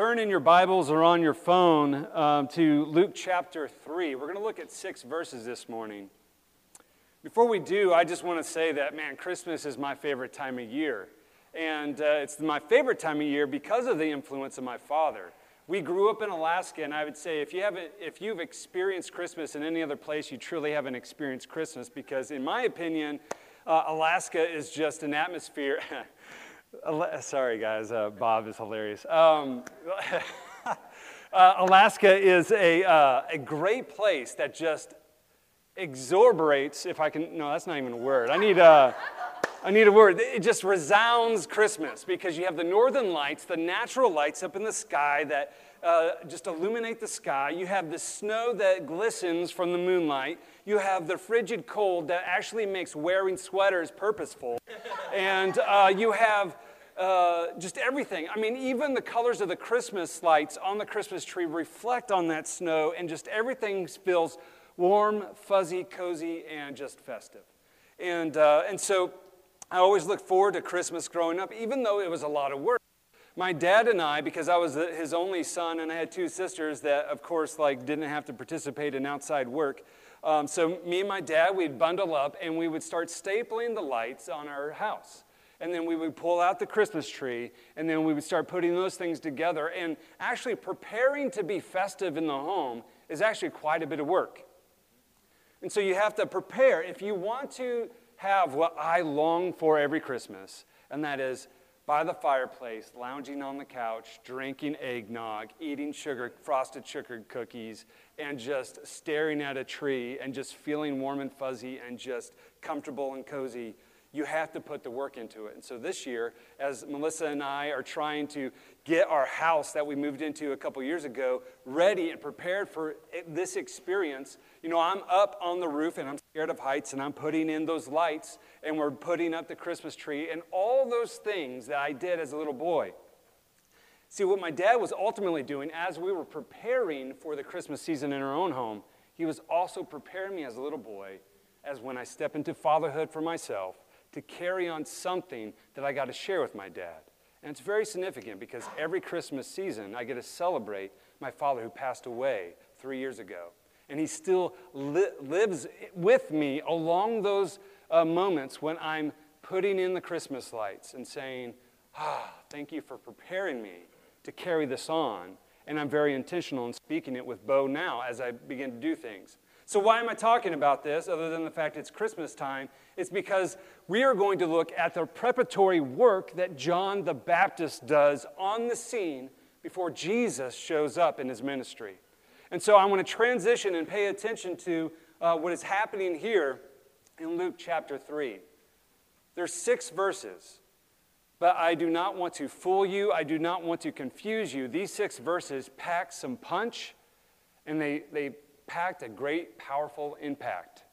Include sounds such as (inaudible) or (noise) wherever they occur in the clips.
turn in your Bibles or on your phone um, to Luke chapter 3. We're going to look at six verses this morning. Before we do, I just want to say that, man, Christmas is my favorite time of year. And uh, it's my favorite time of year because of the influence of my father. We grew up in Alaska, and I would say if, you haven't, if you've experienced Christmas in any other place, you truly haven't experienced Christmas because, in my opinion, uh, Alaska is just an atmosphere. (laughs) Sorry, guys. Uh, Bob is hilarious. Um, (laughs) uh, Alaska is a, uh, a great place that just exorberates, if I can, no, that's not even a word. I need a, I need a word. It just resounds Christmas because you have the northern lights, the natural lights up in the sky that uh, just illuminate the sky. You have the snow that glistens from the moonlight. You have the frigid cold that actually makes wearing sweaters purposeful. and uh, you have uh, just everything. I mean, even the colors of the Christmas lights on the Christmas tree reflect on that snow, and just everything feels warm, fuzzy, cozy, and just festive. And, uh, and so I always looked forward to Christmas growing up, even though it was a lot of work. My dad and I, because I was his only son and I had two sisters that, of course, like didn't have to participate in outside work, um, so me and my dad, we'd bundle up and we would start stapling the lights on our house. And then we would pull out the Christmas tree, and then we would start putting those things together. And actually, preparing to be festive in the home is actually quite a bit of work. And so you have to prepare. If you want to have what I long for every Christmas, and that is by the fireplace, lounging on the couch, drinking eggnog, eating sugar, frosted sugar cookies, and just staring at a tree and just feeling warm and fuzzy and just comfortable and cozy. You have to put the work into it. And so this year, as Melissa and I are trying to get our house that we moved into a couple years ago ready and prepared for this experience, you know, I'm up on the roof and I'm scared of heights and I'm putting in those lights and we're putting up the Christmas tree and all those things that I did as a little boy. See, what my dad was ultimately doing as we were preparing for the Christmas season in our own home, he was also preparing me as a little boy as when I step into fatherhood for myself to carry on something that I got to share with my dad. And it's very significant because every Christmas season I get to celebrate my father who passed away three years ago. And he still li- lives with me along those uh, moments when I'm putting in the Christmas lights and saying, Ah, thank you for preparing me to carry this on. And I'm very intentional in speaking it with Bo now as I begin to do things. So, why am I talking about this other than the fact it's Christmas time? It's because we are going to look at the preparatory work that John the Baptist does on the scene before Jesus shows up in his ministry. And so, I want to transition and pay attention to uh, what is happening here in Luke chapter 3. There's six verses, but I do not want to fool you. I do not want to confuse you. These six verses pack some punch and they, they packed a great, powerful impact.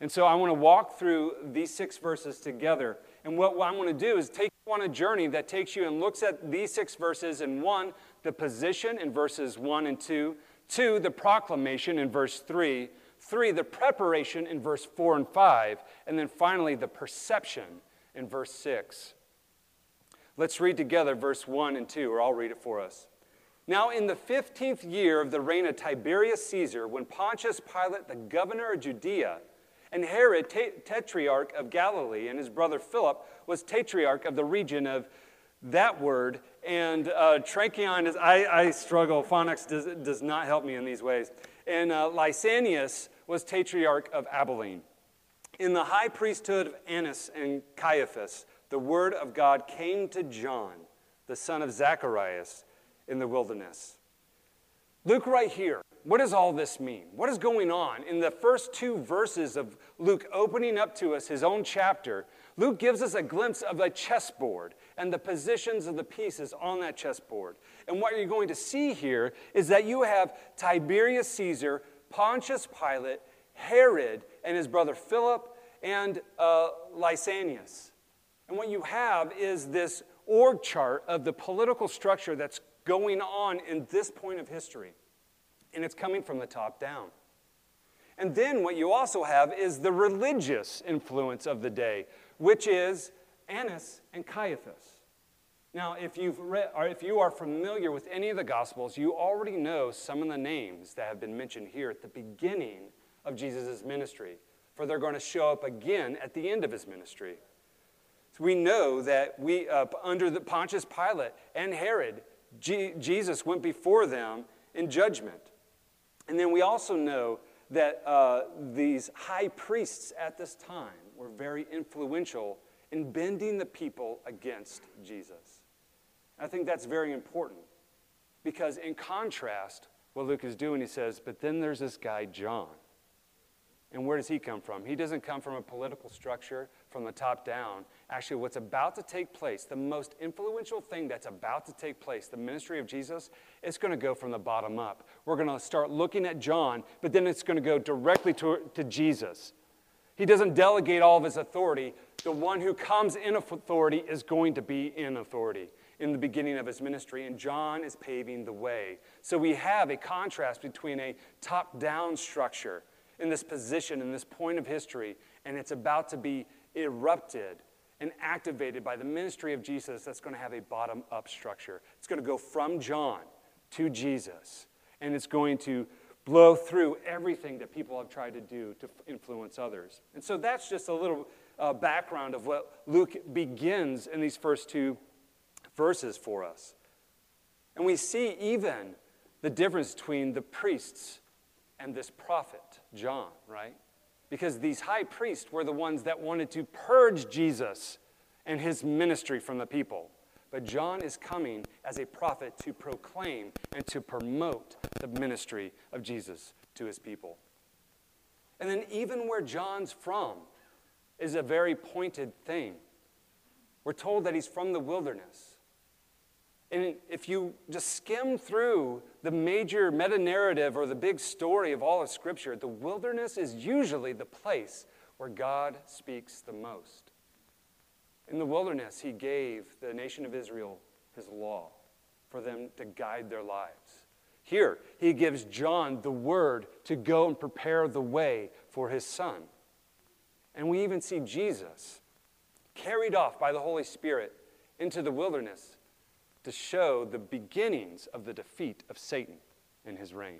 And so I want to walk through these six verses together. And what I want to do is take you on a journey that takes you and looks at these six verses in one, the position in verses one and two, two, the proclamation in verse three, three, the preparation in verse four and five, and then finally the perception in verse six. Let's read together verse one and two, or I'll read it for us. Now, in the 15th year of the reign of Tiberius Caesar, when Pontius Pilate, the governor of Judea, and Herod, tetrarch of Galilee, and his brother Philip was tetrarch of the region of that word, and uh, Trachyon is, I, I struggle, phonics does, does not help me in these ways. And uh, Lysanias was tetrarch of Abilene. In the high priesthood of Annas and Caiaphas, the word of God came to John, the son of Zacharias in the wilderness. Luke, right here, what does all this mean? What is going on? In the first two verses of Luke opening up to us his own chapter, Luke gives us a glimpse of a chessboard and the positions of the pieces on that chessboard. And what you're going to see here is that you have Tiberius Caesar, Pontius Pilate, Herod, and his brother Philip, and uh, Lysanias. And what you have is this org chart of the political structure that's going on in this point of history. And it's coming from the top down. And then what you also have is the religious influence of the day, which is Annas and Caiaphas. Now, if, you've read, or if you are familiar with any of the Gospels, you already know some of the names that have been mentioned here at the beginning of Jesus' ministry, for they're going to show up again at the end of his ministry. So we know that we, uh, under the Pontius Pilate and Herod, G- Jesus went before them in judgment. And then we also know that uh, these high priests at this time were very influential in bending the people against Jesus. I think that's very important because, in contrast, what Luke is doing, he says, but then there's this guy, John. And where does he come from? He doesn't come from a political structure from the top down. Actually, what's about to take place, the most influential thing that's about to take place, the ministry of Jesus, it's going to go from the bottom up. We're going to start looking at John, but then it's going to go directly to, to Jesus. He doesn't delegate all of his authority. The one who comes in authority is going to be in authority in the beginning of his ministry, and John is paving the way. So we have a contrast between a top down structure in this position, in this point of history, and it's about to be erupted and activated by the ministry of Jesus that's going to have a bottom up structure. It's going to go from John to Jesus, and it's going to blow through everything that people have tried to do to influence others. And so that's just a little uh, background of what Luke begins in these first two verses for us. And we see even the difference between the priests and this prophet, John, right? Because these high priests were the ones that wanted to purge Jesus and his ministry from the people. But John is coming as a prophet to proclaim and to promote the ministry of Jesus to his people. And then, even where John's from is a very pointed thing. We're told that he's from the wilderness. And if you just skim through the major meta narrative or the big story of all of Scripture, the wilderness is usually the place where God speaks the most. In the wilderness, He gave the nation of Israel His law for them to guide their lives. Here, He gives John the word to go and prepare the way for His Son. And we even see Jesus carried off by the Holy Spirit into the wilderness to show the beginnings of the defeat of Satan in his reign.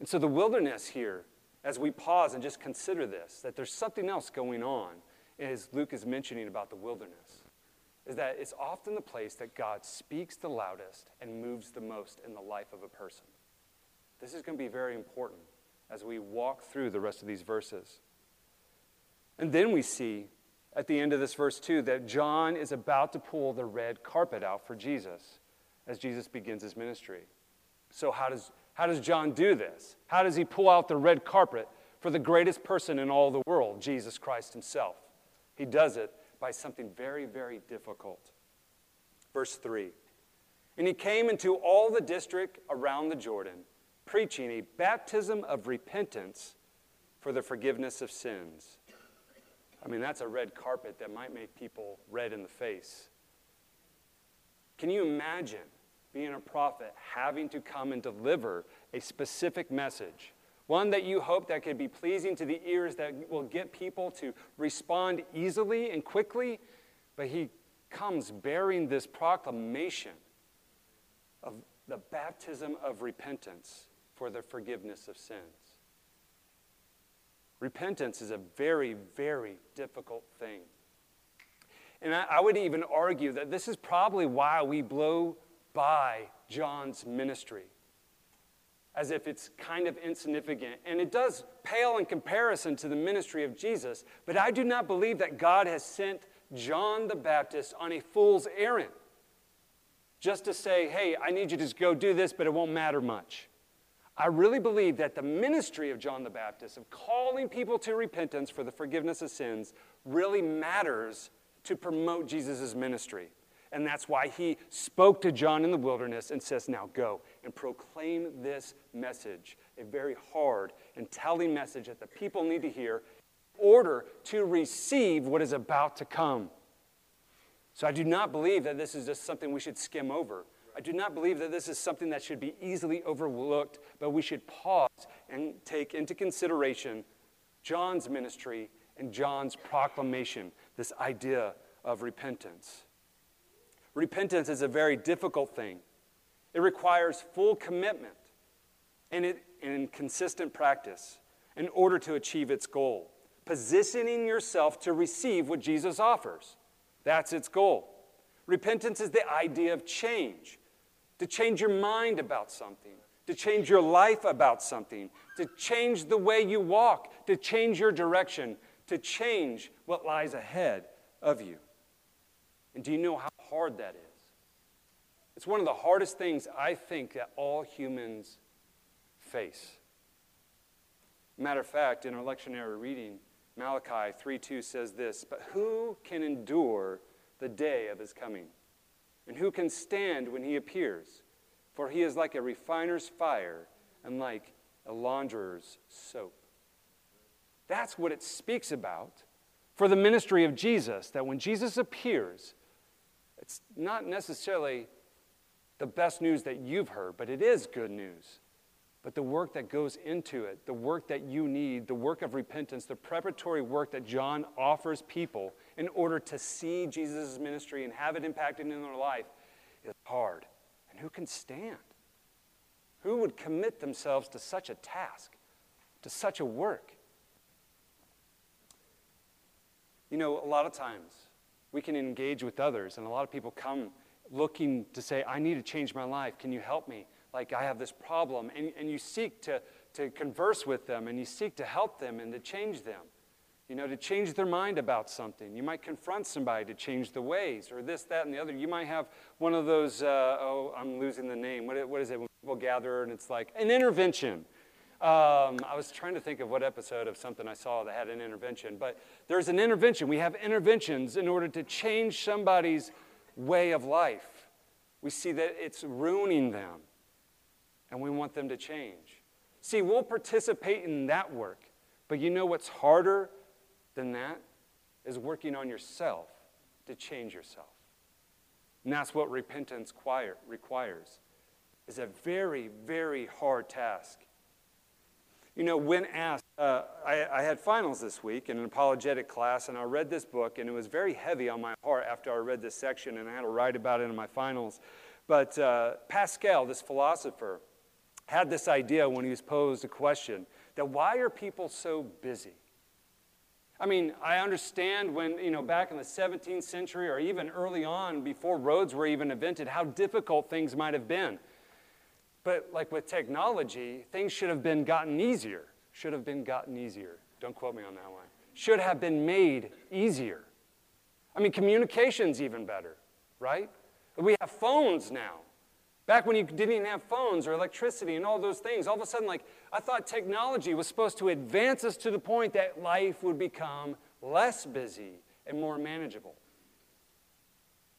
And so, the wilderness here, as we pause and just consider this, that there's something else going on, as Luke is mentioning about the wilderness, is that it's often the place that God speaks the loudest and moves the most in the life of a person. This is going to be very important as we walk through the rest of these verses. And then we see at the end of this verse 2 that John is about to pull the red carpet out for Jesus as Jesus begins his ministry. So, how does, how does John do this? How does he pull out the red carpet for the greatest person in all the world, Jesus Christ himself? He does it by something very, very difficult. Verse 3 And he came into all the district around the Jordan, preaching a baptism of repentance for the forgiveness of sins I mean, that's a red carpet that might make people red in the face. Can you imagine being a prophet having to come and deliver a specific message? One that you hope that could be pleasing to the ears that will get people to respond easily and quickly, but he comes bearing this proclamation of the baptism of repentance for the forgiveness of sins. Repentance is a very, very difficult thing. And I, I, would even argue that this is probably why we blow by John's ministry as if it's kind of insignificant. And it does pale in comparison to the ministry of Jesus, but I do not believe that God has sent John the Baptist on a fool's errand just to say, hey, I need you to go do this, but it won't matter much. I really believe that the ministry of John the Baptist, of calling people to repentance for the forgiveness of sins, really matters to promote Jesus' ministry. And that's why he spoke to John in the wilderness and says, Now go and proclaim this message, a very hard and telling message that the people need to hear in order to receive what is about to come. So I do not believe that this is just something we should skim over. I do not believe that this is something that should be easily overlooked, but we should pause and take into consideration John's ministry and John's proclamation, this idea of repentance. Repentance is a very difficult thing. It requires full commitment and, it, and consistent practice in order to achieve its goal. Positioning yourself to receive what Jesus offers. That's its goal. Repentance is the idea of change, to change your mind about something, to change your life about something, to change the way you walk, to change your direction, to change what lies ahead of you. And do you know how hard that is? It's one of the hardest things I think that all humans face. Matter of fact, in our lectionary reading, Malachi 3:2 says this, "But who can endure the day of his coming? And who can stand when he appears? For he is like a refiner's fire and like a launderer's soap." That's what it speaks about for the ministry of Jesus, that when Jesus appears, it's not necessarily the best news that you've heard, but it is good news. But the work that goes into it, the work that you need, the work of repentance, the preparatory work that John offers people in order to see Jesus' ministry and have it impacted in their life is hard. And who can stand? Who would commit themselves to such a task, to such a work? You know, a lot of times we can engage with others, and a lot of people come looking to say, I need to change my life. Can you help me? Like, I have this problem. And, and you seek to, to converse with them, and you seek to help them and to change them. You know, to change their mind about something. You might confront somebody to change the ways, or this, that, and the other. You might have one of those, uh, oh, I'm losing the name. What, what is it when people gather and it's like an intervention? Um, I was trying to think of what episode of something I saw that had an intervention, but there's an intervention. We have interventions in order to change somebody's way of life. We see that it's ruining them, and we want them to change. See, we'll participate in that work, but you know what's harder than that? Is working on yourself to change yourself. And that's what repentance requires. Is a very, very hard task. You know, when asked, uh, I, I, had finals this week in an apologetic class, and I read this book, and it was very heavy on my heart after I read this section, and I had to write about it in my finals. But uh, Pascal, this philosopher, had this idea when he was posed a question that why are people so busy? I mean, I understand when, you know, back in the 17th century or even early on, before roads were even invented, how difficult things might have been. But like with technology, things should have been gotten easier. Should have been gotten easier. Don't quote me on that one. Should have been made easier. I mean, communication's even better, right? We have phones now. Back when you didn't even have phones or electricity and all those things, all of a sudden, like, I thought technology was supposed to advance us to the point that life would become less busy and more manageable.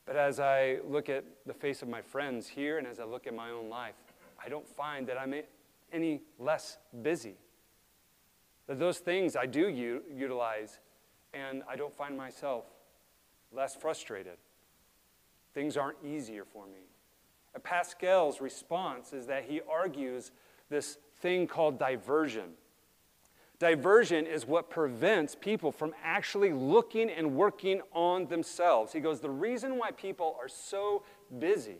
But as I look at the face of my friends here and as I look at my own life, I don't find that I'm any less busy. That those things I do u- utilize, and I don't find myself less frustrated. Things aren't easier for me. Pascal's response is that he argues this thing called diversion. Diversion is what prevents people from actually looking and working on themselves. He goes, The reason why people are so busy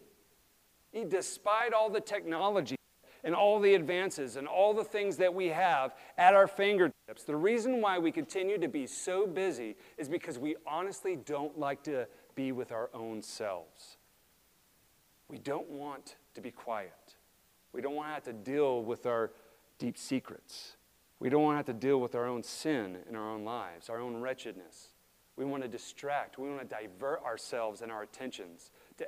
despite all the technology and all the advances and all the things that we have at our fingertips, the reason why we continue to be so busy is because we honestly don't like to be with our own selves. We don't want to be quiet. We don't want to have to deal with our deep secrets. We don't want to have to deal with our own sin in our own lives, our own wretchedness. We want to distract. We want to divert ourselves and our attentions to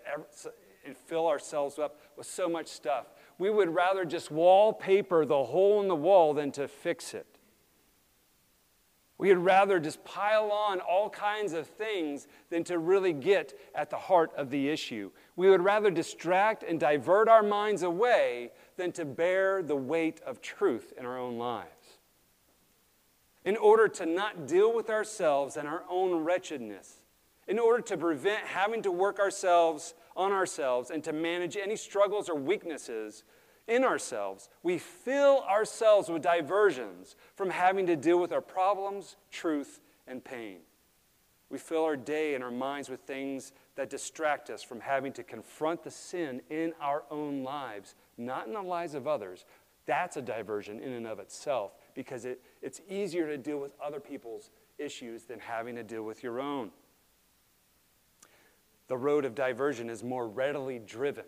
and fill ourselves up with so much stuff. We would rather just wallpaper the hole in the wall than to fix it. We'd rather just pile on all kinds of things than to really get at the heart of the issue. We would rather distract and divert our minds away than to bear the weight of truth in our own lives. In order to not deal with ourselves and our own wretchedness, in order to prevent having to work ourselves on ourselves and to manage any struggles or weaknesses in ourselves, we fill ourselves with diversions from having to deal with our problems, truth, and pain. We fill our day and our minds with things that distract us from having to confront the sin in our own lives, not in the lives of others. That's a diversion in and of itself because it, it's easier to deal with other people's issues than having to deal with your own. The road of diversion is more readily driven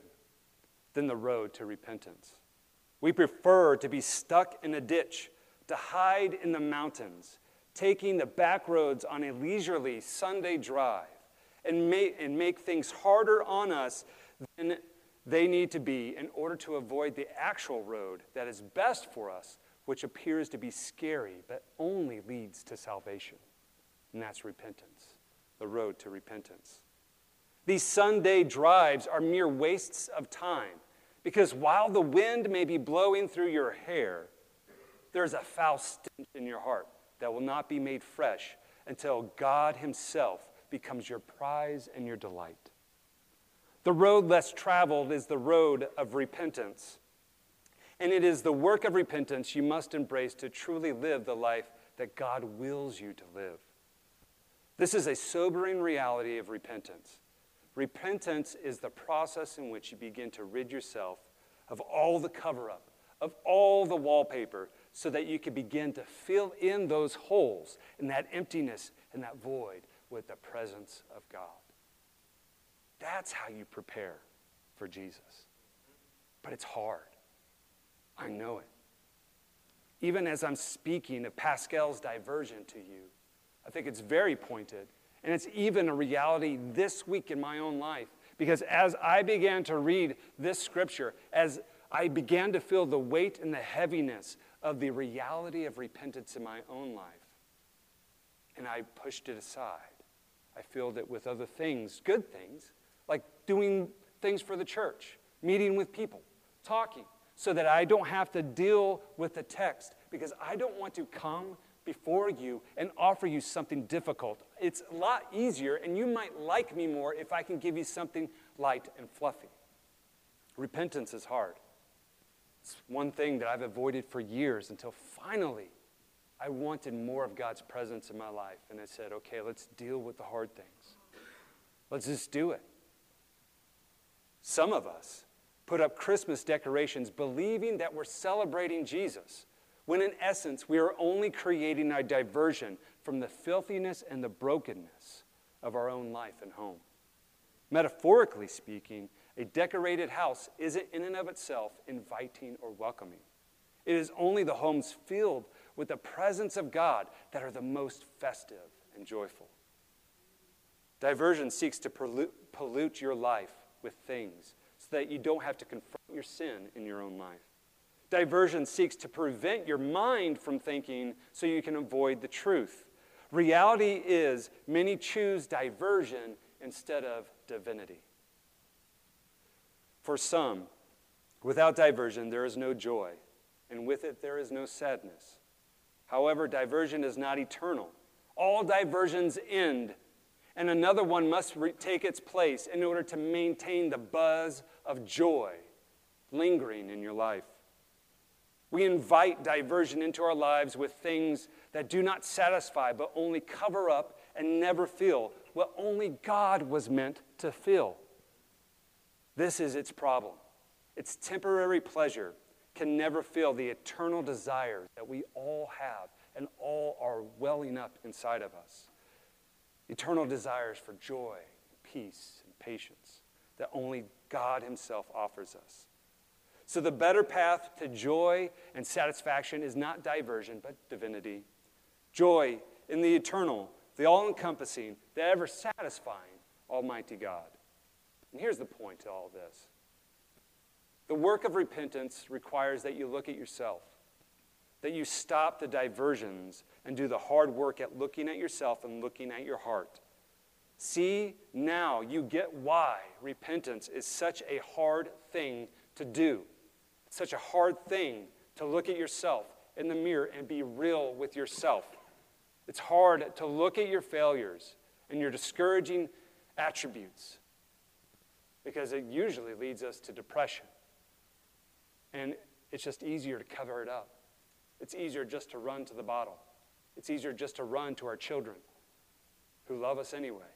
than the road to repentance. We prefer to be stuck in a ditch, to hide in the mountains, taking the back roads on a leisurely Sunday drive and make, and make things harder on us than they need to be in order to avoid the actual road that is best for us, which appears to be scary but only leads to salvation. And that's repentance, the road to repentance. These Sunday drives are mere wastes of time because while the wind may be blowing through your hair, there's a foul stench in your heart that will not be made fresh until God Himself becomes your prize and your delight. The road less traveled is the road of repentance. And it is the work of repentance you must embrace to truly live the life that God wills you to live. This is a sobering reality of repentance. Repentance is the process in which you begin to rid yourself of all the cover up, of all the wallpaper, so that you can begin to fill in those holes and that emptiness and that void with the presence of God. That's how you prepare for Jesus. But it's hard. I know it. Even as I'm speaking of Pascal's diversion to you, I think it's very pointed. And it's even a reality this week in my own life. Because as I began to read this scripture, as I began to feel the weight and the heaviness of the reality of repentance in my own life, and I pushed it aside, I filled it with other things, good things, like doing things for the church, meeting with people, talking, so that I don't have to deal with the text because I don't want to come before you and offer you something difficult. It's a lot easier, and you might like me more if I can give you something light and fluffy. Repentance is hard. It's one thing that I've avoided for years until finally I wanted more of God's presence in my life. And I said, okay, let's deal with the hard things. Let's just do it. Some of us put up Christmas decorations believing that we're celebrating Jesus, when in essence, we are only creating a diversion from the filthiness and the brokenness of our own life and home. Metaphorically speaking, a decorated house isn't in and of itself inviting or welcoming. It is only the homes filled with the presence of God that are the most festive and joyful. Diversion seeks to pollute, your life with things so that you don't have to confront your sin in your own life. Diversion seeks to prevent your mind from thinking so you can avoid the truth. Reality is, many choose diversion instead of divinity. For some, without diversion, there is no joy, and with it, there is no sadness. However, diversion is not eternal. All diversions end and another one must re- take its place in order to maintain the buzz of joy lingering in your life. We invite diversion into our lives with things that do not satisfy, but only cover up and never fill what only God was meant to fill. This is its problem. Its temporary pleasure can never fill the eternal desires that we all have and all are welling up inside of us eternal desires for joy, peace, and patience that only God Himself offers us. So, the better path to joy and satisfaction is not diversion, but divinity. Joy in the eternal, the all encompassing, the ever satisfying Almighty God. And here's the point to all this the work of repentance requires that you look at yourself that you stop the diversions and do the hard work at looking at yourself and looking at your heart. See, now you get why repentance is such a hard thing to do. It's such a hard thing to look at yourself in the mirror and be real with yourself. It's hard to look at your failures and your discouraging attributes because it usually leads us to depression. And it's just easier to cover it up. It's easier just to run to the bottle. It's easier just to run to our children who love us anyway.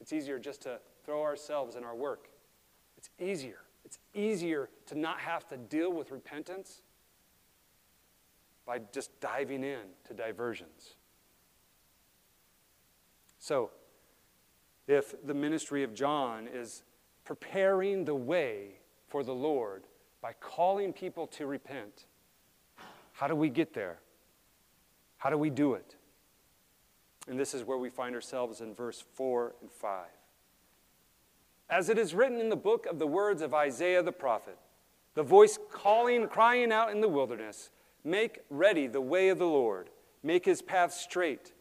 It's easier just to throw ourselves in our work. It's easier. It's easier to not have to deal with repentance by just diving in to diversions. So, if the ministry of John is preparing the way for the Lord by calling people to repent, how do we get there? How do we do it? And this is where we find ourselves in verse 4 and 5. As it is written in the book of the words of Isaiah the prophet, the voice calling, crying out in the wilderness, Make ready the way of the Lord, make his path straight.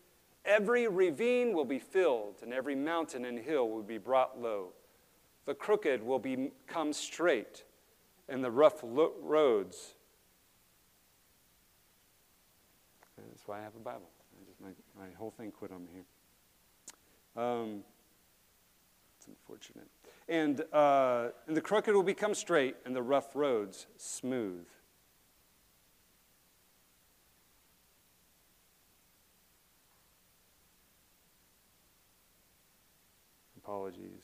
Every ravine will be filled, and every mountain and hill will be brought low. The crooked will become straight, and the rough lo- roads. That's why I have a Bible. Just, my, my whole thing quit on me here. Um, it's unfortunate. And, uh, and the crooked will become straight, and the rough roads smooth. Apologies.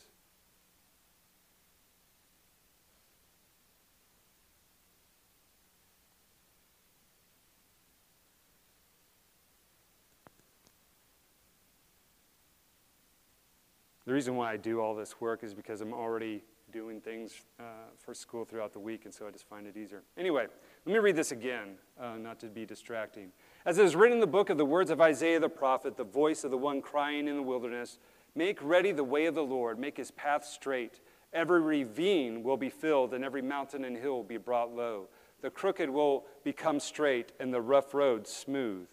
The reason why I do all this work is because I'm already doing things uh, for school throughout the week, and so I just find it easier. Anyway, let me read this again, uh, not to be distracting. As it is written in the book of the words of Isaiah the prophet, the voice of the one crying in the wilderness, Make ready the way of the Lord, make his path straight. Every ravine will be filled, and every mountain and hill will be brought low. The crooked will become straight, and the rough road smooth.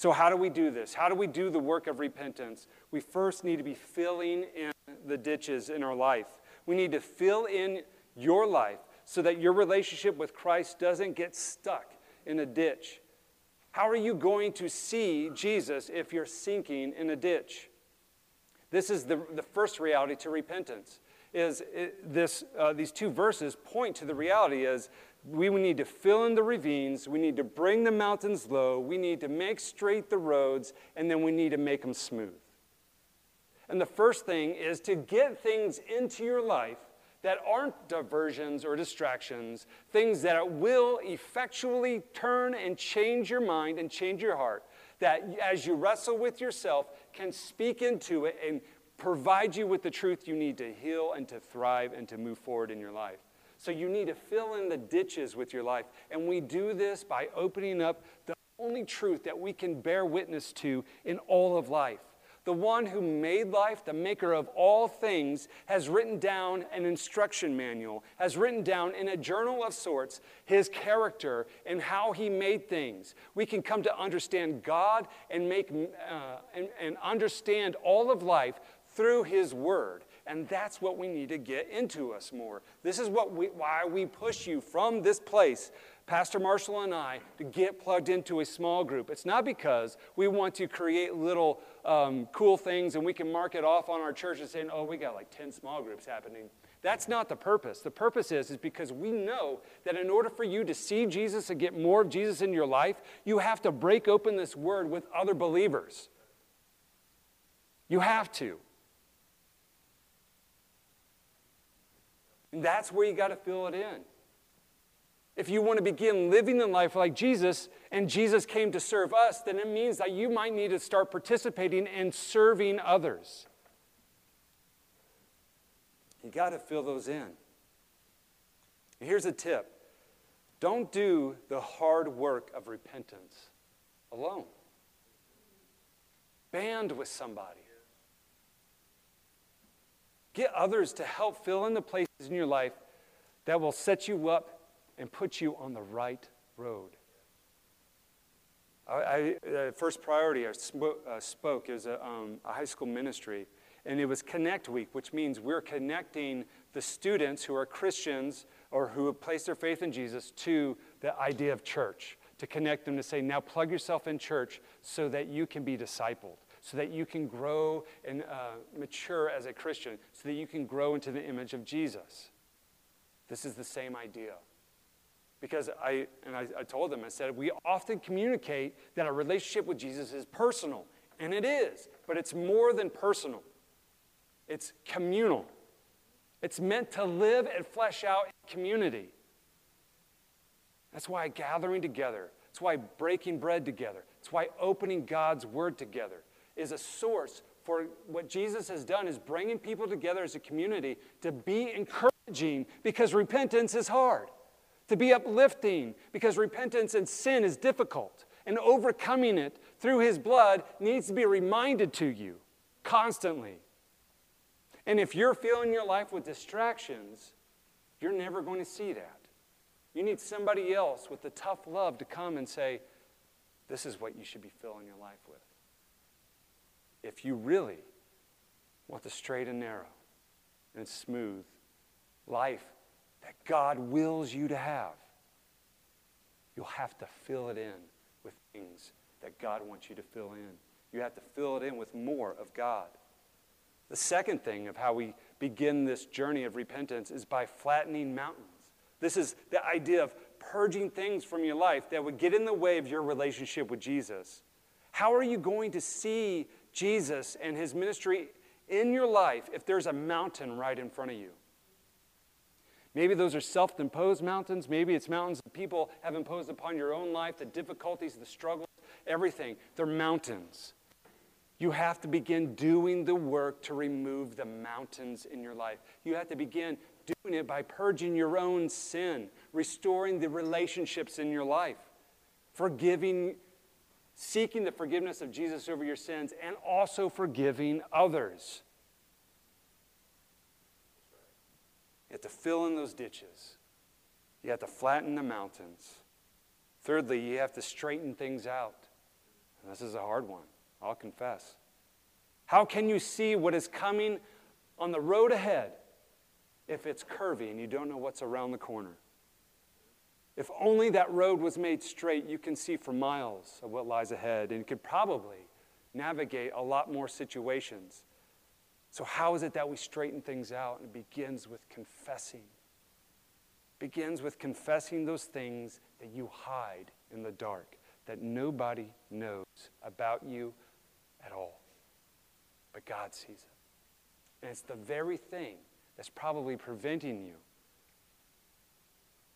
So, how do we do this? How do we do the work of repentance? We first need to be filling in the ditches in our life. We need to fill in your life so that your relationship with Christ doesn't get stuck in a ditch. How are you going to see Jesus if you're sinking in a ditch? This is the, the first reality to repentance. Is it, this, uh, these two verses point to the reality is we need to fill in the ravines, we need to bring the mountains low, we need to make straight the roads, and then we need to make them smooth. And the first thing is to get things into your life that aren't diversions or distractions, things that will effectually turn and change your mind and change your heart, that as you wrestle with yourself, can speak into it and provide you with the truth you need to heal and to thrive and to move forward in your life. So you need to fill in the ditches with your life. And we do this by opening up the only truth that we can bear witness to in all of life. The one who made life, the maker of all things, has written down an instruction manual, has written down in a journal of sorts his character and how he made things. We can come to understand God and, make, uh, and, and understand all of life through his word. And that's what we need to get into us more. This is what we, why we push you from this place Pastor Marshall and I to get plugged into a small group. It's not because we want to create little um, cool things and we can mark it off on our church and say, oh, we got like 10 small groups happening. That's not the purpose. The purpose is, is because we know that in order for you to see Jesus and get more of Jesus in your life, you have to break open this word with other believers. You have to. And that's where you got to fill it in if you want to begin living in life like Jesus, and Jesus came to serve us, then it means that you might need to start participating and serving others. You got to fill those in. Here's a tip don't do the hard work of repentance alone, band with somebody. Get others to help fill in the places in your life that will set you up and put you on the right road. I, I first priority I spoke, uh, spoke is a, um, a high school ministry, and it was Connect Week, which means we're connecting the students who are Christians or who have placed their faith in Jesus to the idea of church, to connect them to say, now plug yourself in church so that you can be discipled, so that you can grow and uh, mature as a Christian, so that you can grow into the image of Jesus. This is the same idea. Because I, and I, I told them, I said, we often communicate that our relationship with Jesus is personal, and it is, but it's more than personal. it's communal. It's meant to live and flesh out in community. That's why gathering together, that's why breaking bread together, that's why opening God's word together is a source for what Jesus has done is bringing people together as a community to be encouraging because repentance is hard, to be uplifting because repentance and sin is difficult, and overcoming it through his blood needs to be reminded to you constantly. And if you're filling your life with distractions, you're never going to see that. You need somebody else with the tough love to come and say, This is what you should be filling your life with. If you really want the straight and narrow and smooth life that God wills you to have, you'll have to fill it in with things that God wants you to fill in. You have to fill it in with more of God. The second thing of how we begin this journey of repentance is by flattening mountains. This is the idea of purging things from your life that would get in the way of your relationship with Jesus. How are you going to see Jesus and his ministry in your life if there's a mountain right in front of you? Maybe those are self imposed mountains. Maybe it's mountains that people have imposed upon your own life, the difficulties, the struggles, everything. They're mountains. You have to begin doing the work to remove the mountains in your life. You have to begin doing it by purging your own sin, restoring the relationships in your life, forgiving, seeking the forgiveness of Jesus over your sins, and also forgiving others. You have to fill in those ditches. You have to flatten the mountains. Thirdly, you have to straighten things out. And this is a hard one. I'll confess. How can you see what is coming on the road ahead if it's curvy and you don't know what's around the corner? If only that road was made straight, you can see for miles of what lies ahead and could probably navigate a lot more situations. So, how is it that we straighten things out? And it begins with confessing. begins with confessing those things that you hide in the dark, that nobody knows about you at all. But God sees it. And it's the very thing that's probably preventing you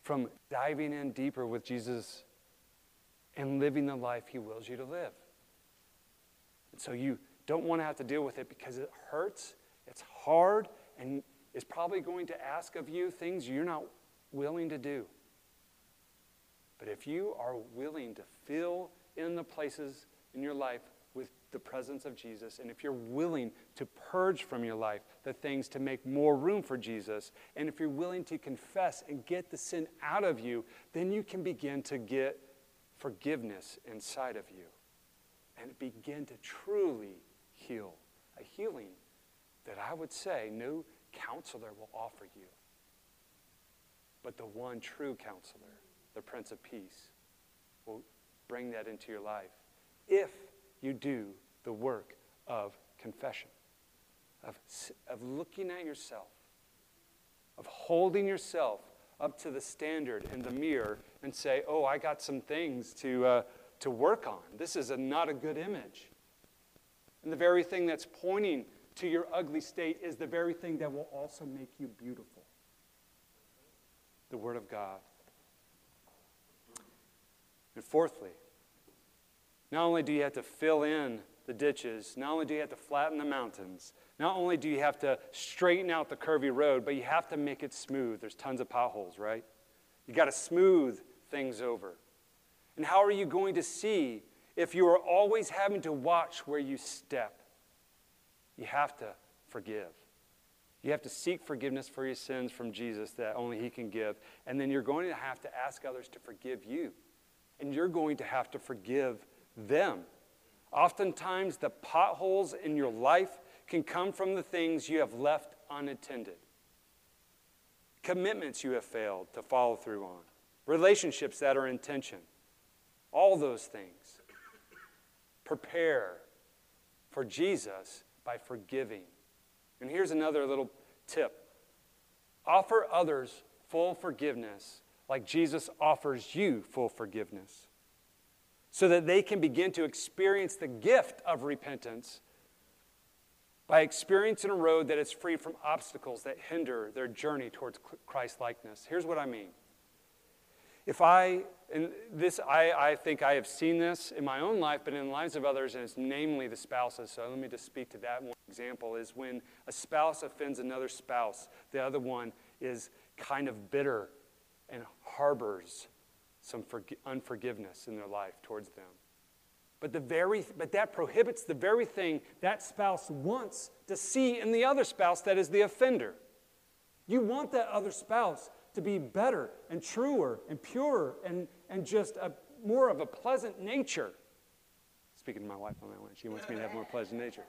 from diving in deeper with Jesus and living the life He wills you to live. And so you don't want to have to deal with it because it hurts, it's hard, and is probably going to ask of you things you're not willing to do. But if you are willing to fill in the places in your life with the presence of Jesus, and if you're willing to purge from your life the things to make more room for Jesus, and if you're willing to confess and get the sin out of you, then you can begin to get forgiveness inside of you and begin to truly heal. A healing that I would say no counselor will offer you, but the one true counselor, the Prince of Peace, will bring that into your life if you do the work of confession, of, of looking at yourself, of holding yourself up to the standard in the mirror and say, oh, I got some things to, uh, to work on. This is a, not a good image. And the very thing that's pointing to your ugly state is the very thing that will also make you beautiful the Word of God. And fourthly, not only do you have to fill in the ditches. Not only do you have to flatten the mountains, not only do you have to straighten out the curvy road, but you have to make it smooth. There's tons of potholes, right? You got to smooth things over. And how are you going to see if you are always having to watch where you step? You have to forgive. You have to seek forgiveness for your sins from Jesus that only He can give. And then you're going to have to ask others to forgive you. And you're going to have to forgive them Oftentimes, the potholes in your life can come from the things you have left unattended, commitments you have failed to follow through on, relationships that are in tension. All those things. Prepare for Jesus by forgiving. And here's another little tip offer others full forgiveness like Jesus offers you full forgiveness so that they can begin to experience the gift of repentance by experiencing a road that is free from obstacles that hinder their journey towards Christ likeness. Here's what I mean. If I, and this, I, I think I have seen this in my own life, but in the lives of others, and it's namely the spouses. So let me just speak to that one example is when a spouse offends another spouse, the other one is kind of bitter and harbors some unforgiveness in their life towards them. But, the very, but that prohibits the very thing that spouse wants to see in the other spouse that is the offender. You want that other spouse to be better and truer and purer and, and just a, more of a pleasant nature. Speaking to my wife on that one, she wants me to have more pleasant nature.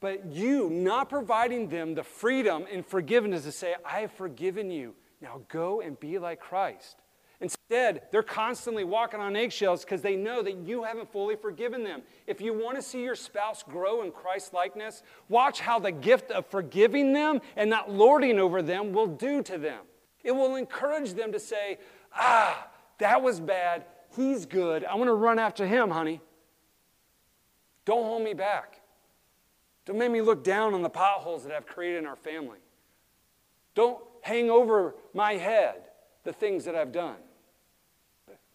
But you not providing them the freedom and forgiveness to say, I have forgiven you. Now go and be like Christ. Instead, they're constantly walking on eggshells because they know that you haven't fully forgiven them. If you want to see your spouse grow in Christ likeness, watch how the gift of forgiving them and not lording over them will do to them. It will encourage them to say, Ah, that was bad. He's good. I want to run after him, honey. Don't hold me back. Don't make me look down on the potholes that I've created in our family. Don't hang over my head the things that I've done.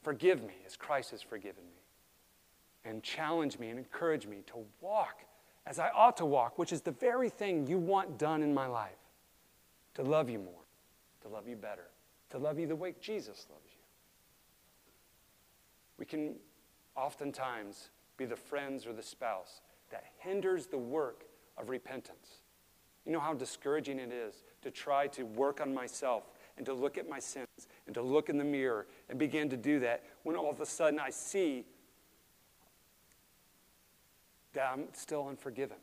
Forgive me as Christ has forgiven me. And challenge me and encourage me to walk as I ought to walk, which is the very thing you want done in my life to love you more, to love you better, to love you the way Jesus loves you. We can oftentimes be the friends or the spouse that hinders the work of repentance. You know how discouraging it is to try to work on myself and to look at my sins and to look in the mirror and begin to do that when all of a sudden I see that I'm still unforgiven.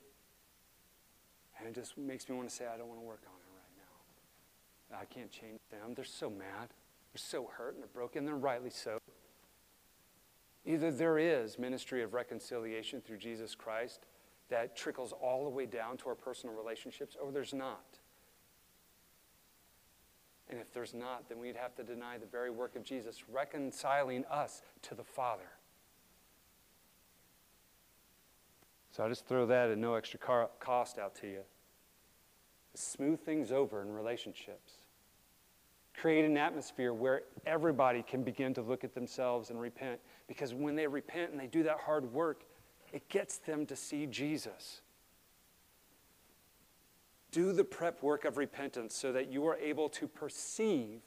And it just makes me want to say, I don't want to work on it right now. I can't change them. They're so mad. They're so hurt and they're broken. They're rightly so. Either there is ministry of reconciliation through Jesus Christ that trickles all the way down to our personal relationships, or there's not. And if there's not, then we'd have to deny the very work of Jesus, reconciling us to the Father. So I just throw that at no extra cost out to you. Smooth things over in relationships. Create an atmosphere where everybody can begin to look at themselves and repent. Because when they repent and they do that hard work, it gets them to see Jesus. Do the prep work of repentance so that you are able to perceive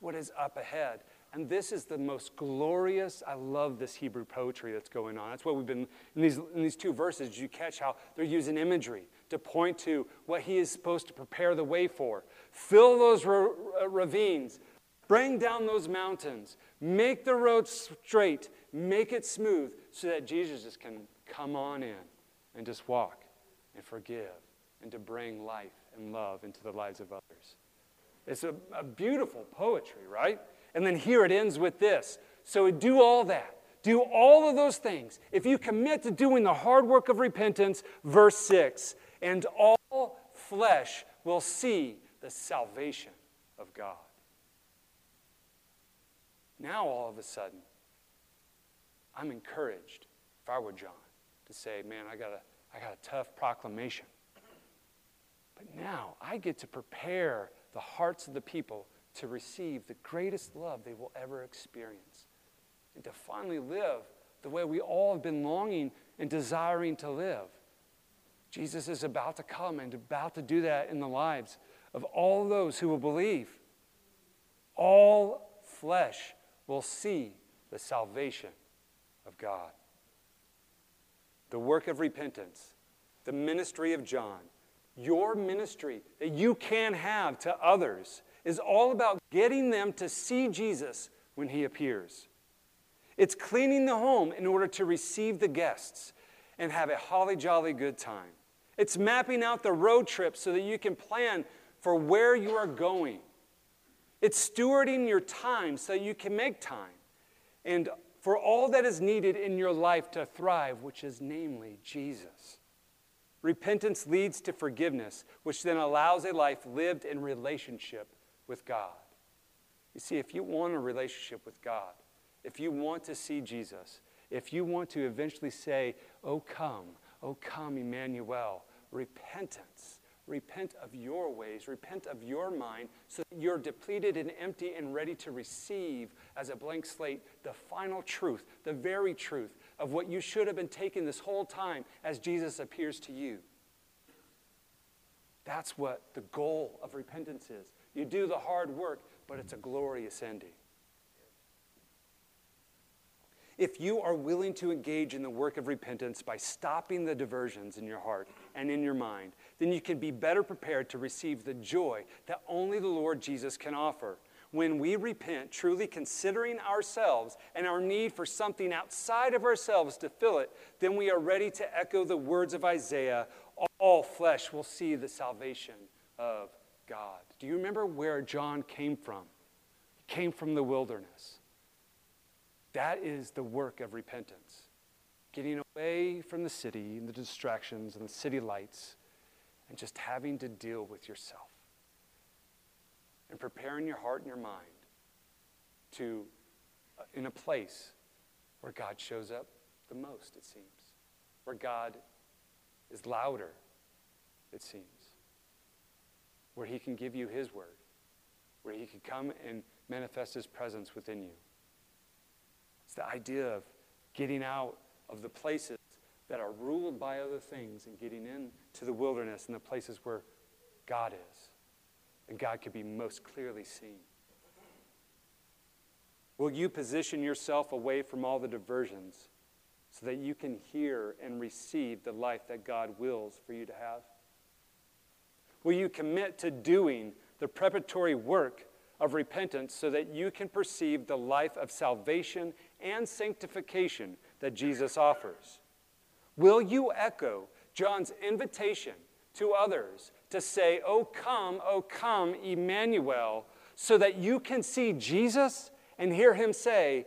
what is up ahead. And this is the most glorious. I love this Hebrew poetry that's going on. That's what we've been, in these, in these two verses, you catch how they're using imagery to point to what he is supposed to prepare the way for. Fill those ra- uh, ravines, bring down those mountains, make the road straight, make it smooth so that Jesus just can come on in and just walk and forgive and to bring life and love into the lives of others. It's a, a beautiful poetry, right? And then here it ends with this. So do all that. Do all of those things. If you commit to doing the hard work of repentance, verse 6, and all flesh will see the salvation of God. Now, all of a sudden, I'm encouraged, if I were John, to say, man, I got a, I got a tough proclamation. But now I get to prepare the hearts of the people to receive the greatest love they will ever experience and to finally live the way we all have been longing and desiring to live. Jesus is about to come and about to do that in the lives of all those who will believe. All flesh will see the salvation of God. The work of repentance, the ministry of John, your ministry that you can have to others is all about getting them to see Jesus when he appears. It's cleaning the home in order to receive the guests and have a holly jolly good time. It's mapping out the road trip so that you can plan for where you are going. It's stewarding your time so you can make time and for all that is needed in your life to thrive, which is namely Jesus. Repentance leads to forgiveness, which then allows a life lived in relationship with God. You see, if you want a relationship with God, if you want to see Jesus, if you want to eventually say, Oh, come, Oh, come, Emmanuel, repentance. Repent of your ways, repent of your mind, so that you're depleted and empty and ready to receive as a blank slate the final truth, the very truth of what you should have been taking this whole time as Jesus appears to you. That's what the goal of repentance is. You do the hard work, but it's a glorious ending. If you are willing to engage in the work of repentance by stopping the diversions in your heart and in your mind, then you can be better prepared to receive the joy that only the Lord Jesus can offer. When we repent, truly considering ourselves and our need for something outside of ourselves to fill it, then we are ready to echo the words of Isaiah all flesh will see the salvation of God. Do you remember where John came from? He came from the wilderness. That is the work of repentance. Getting away from the city and the distractions and the city lights and just having to deal with yourself. And preparing your heart and your mind to, uh, in a place where God shows up the most, it seems, where God is louder, it seems, where He can give you His word, where He can come and manifest His presence within you. It's the idea of getting out of the places that are ruled by other things and getting into the wilderness and the places where God is and God could be most clearly seen. Will you position yourself away from all the diversions so that you can hear and receive the life that God wills for you to have? Will you commit to doing the preparatory work of repentance so that you can perceive the life of salvation and sanctification that Jesus offers? Will you echo John's invitation to others to say, Oh, come, oh, come, Emmanuel, so that you can see Jesus and hear him say,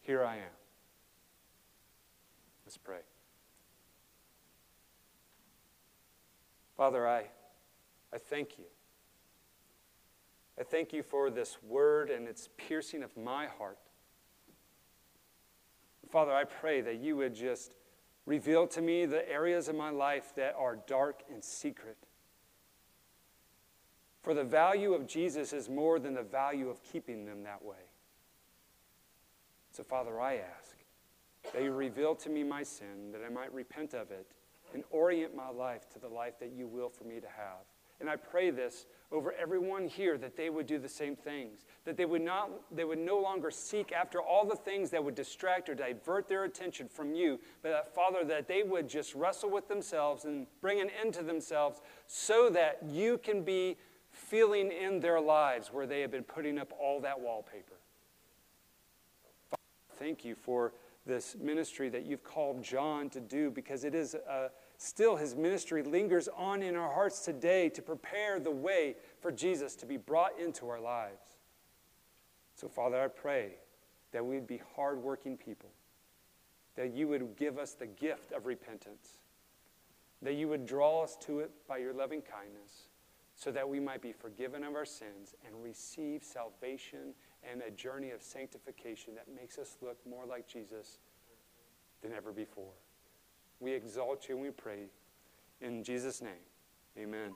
Here I am? Let's pray. Father, I, I thank you. I thank you for this word and its piercing of my heart. Father, I pray that you would just reveal to me the areas of my life that are dark and secret. For the value of Jesus is more than the value of keeping them that way. So, Father, I ask that you reveal to me my sin, that I might repent of it and orient my life to the life that you will for me to have. And I pray this over everyone here that they would do the same things, that they would, not, they would no longer seek after all the things that would distract or divert their attention from you, but that, Father, that they would just wrestle with themselves and bring an end to themselves so that you can be feeling in their lives where they have been putting up all that wallpaper. Father, thank you for this ministry that you've called John to do because it is a Still, his ministry lingers on in our hearts today to prepare the way for Jesus to be brought into our lives. So, Father, I pray that we'd be hardworking people, that you would give us the gift of repentance, that you would draw us to it by your loving kindness, so that we might be forgiven of our sins and receive salvation and a journey of sanctification that makes us look more like Jesus than ever before. We exalt you and we pray. In Jesus' name, amen.